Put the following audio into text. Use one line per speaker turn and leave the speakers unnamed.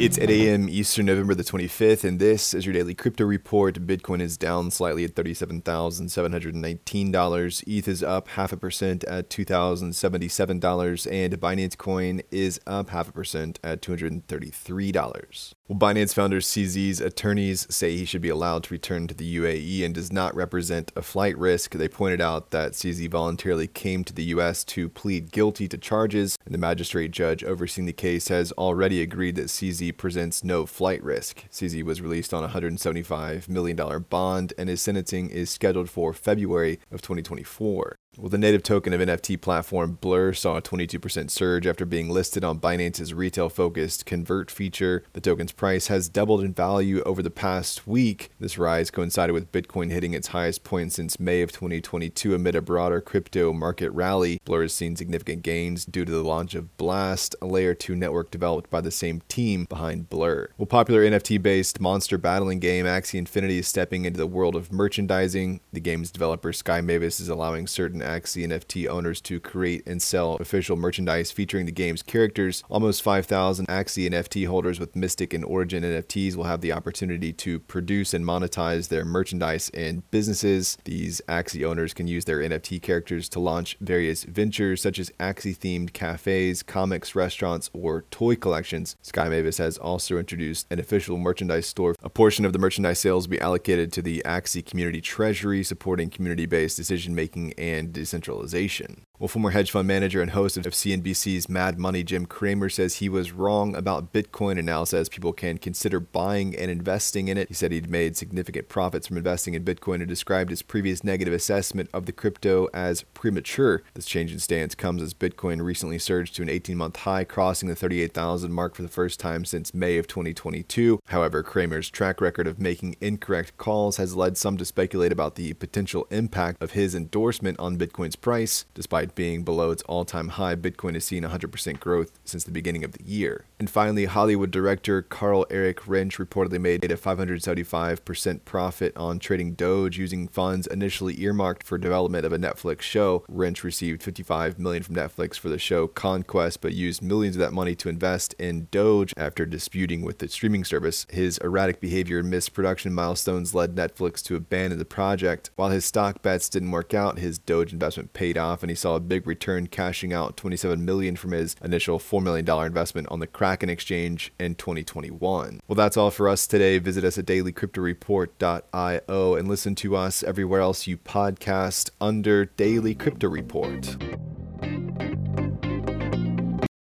It's 8 a.m. Eastern, November the 25th, and this is your daily crypto report. Bitcoin is down slightly at $37,719. ETH is up half a percent at $2,077, and Binance Coin is up half a percent at $233. Well, Binance founder CZ's attorneys say he should be allowed to return to the UAE and does not represent a flight risk. They pointed out that CZ voluntarily came to the U.S. to plead guilty to charges, and the magistrate judge overseeing the case has already agreed that CZ presents no flight risk. CZ was released on a $175 million bond, and his sentencing is scheduled for February of 2024. Well, the native token of NFT platform Blur saw a 22% surge after being listed on Binance's retail focused convert feature. The token's price has doubled in value over the past week. This rise coincided with Bitcoin hitting its highest point since May of 2022 amid a broader crypto market rally. Blur has seen significant gains due to the launch of Blast, a layer 2 network developed by the same team behind Blur. Well, popular NFT based monster battling game Axie Infinity is stepping into the world of merchandising. The game's developer Sky Mavis is allowing certain Axie NFT owners to create and sell official merchandise featuring the game's characters. Almost 5,000 Axie NFT holders with Mystic and Origin NFTs will have the opportunity to produce and monetize their merchandise and businesses. These Axie owners can use their NFT characters to launch various ventures such as Axie themed cafes, comics, restaurants, or toy collections. Sky Mavis has also introduced an official merchandise store. A portion of the merchandise sales will be allocated to the Axie community treasury, supporting community based decision making and decentralization. Well, former hedge fund manager and host of CNBC's Mad Money, Jim Cramer, says he was wrong about Bitcoin and now says people can consider buying and investing in it. He said he'd made significant profits from investing in Bitcoin and described his previous negative assessment of the crypto as premature. This change in stance comes as Bitcoin recently surged to an 18 month high, crossing the 38,000 mark for the first time since May of 2022. However, Cramer's track record of making incorrect calls has led some to speculate about the potential impact of his endorsement on Bitcoin's price. Despite being below its all time high, Bitcoin has seen 100% growth since the beginning of the year. And finally, Hollywood director Carl Erik Rinsch reportedly made a 575% profit on trading Doge using funds initially earmarked for development of a Netflix show. Rinsch received 55 million from Netflix for the show Conquest, but used millions of that money to invest in Doge after disputing with the streaming service. His erratic behavior and missed production milestones led Netflix to abandon the project. While his stock bets didn't work out, his Doge investment paid off and he saw a big return cashing out 27 million from his initial $4 million investment on the Kraken exchange in 2021. Well, that's all for us today. Visit us at dailycryptoreport.io and listen to us everywhere else you podcast under Daily Crypto Report.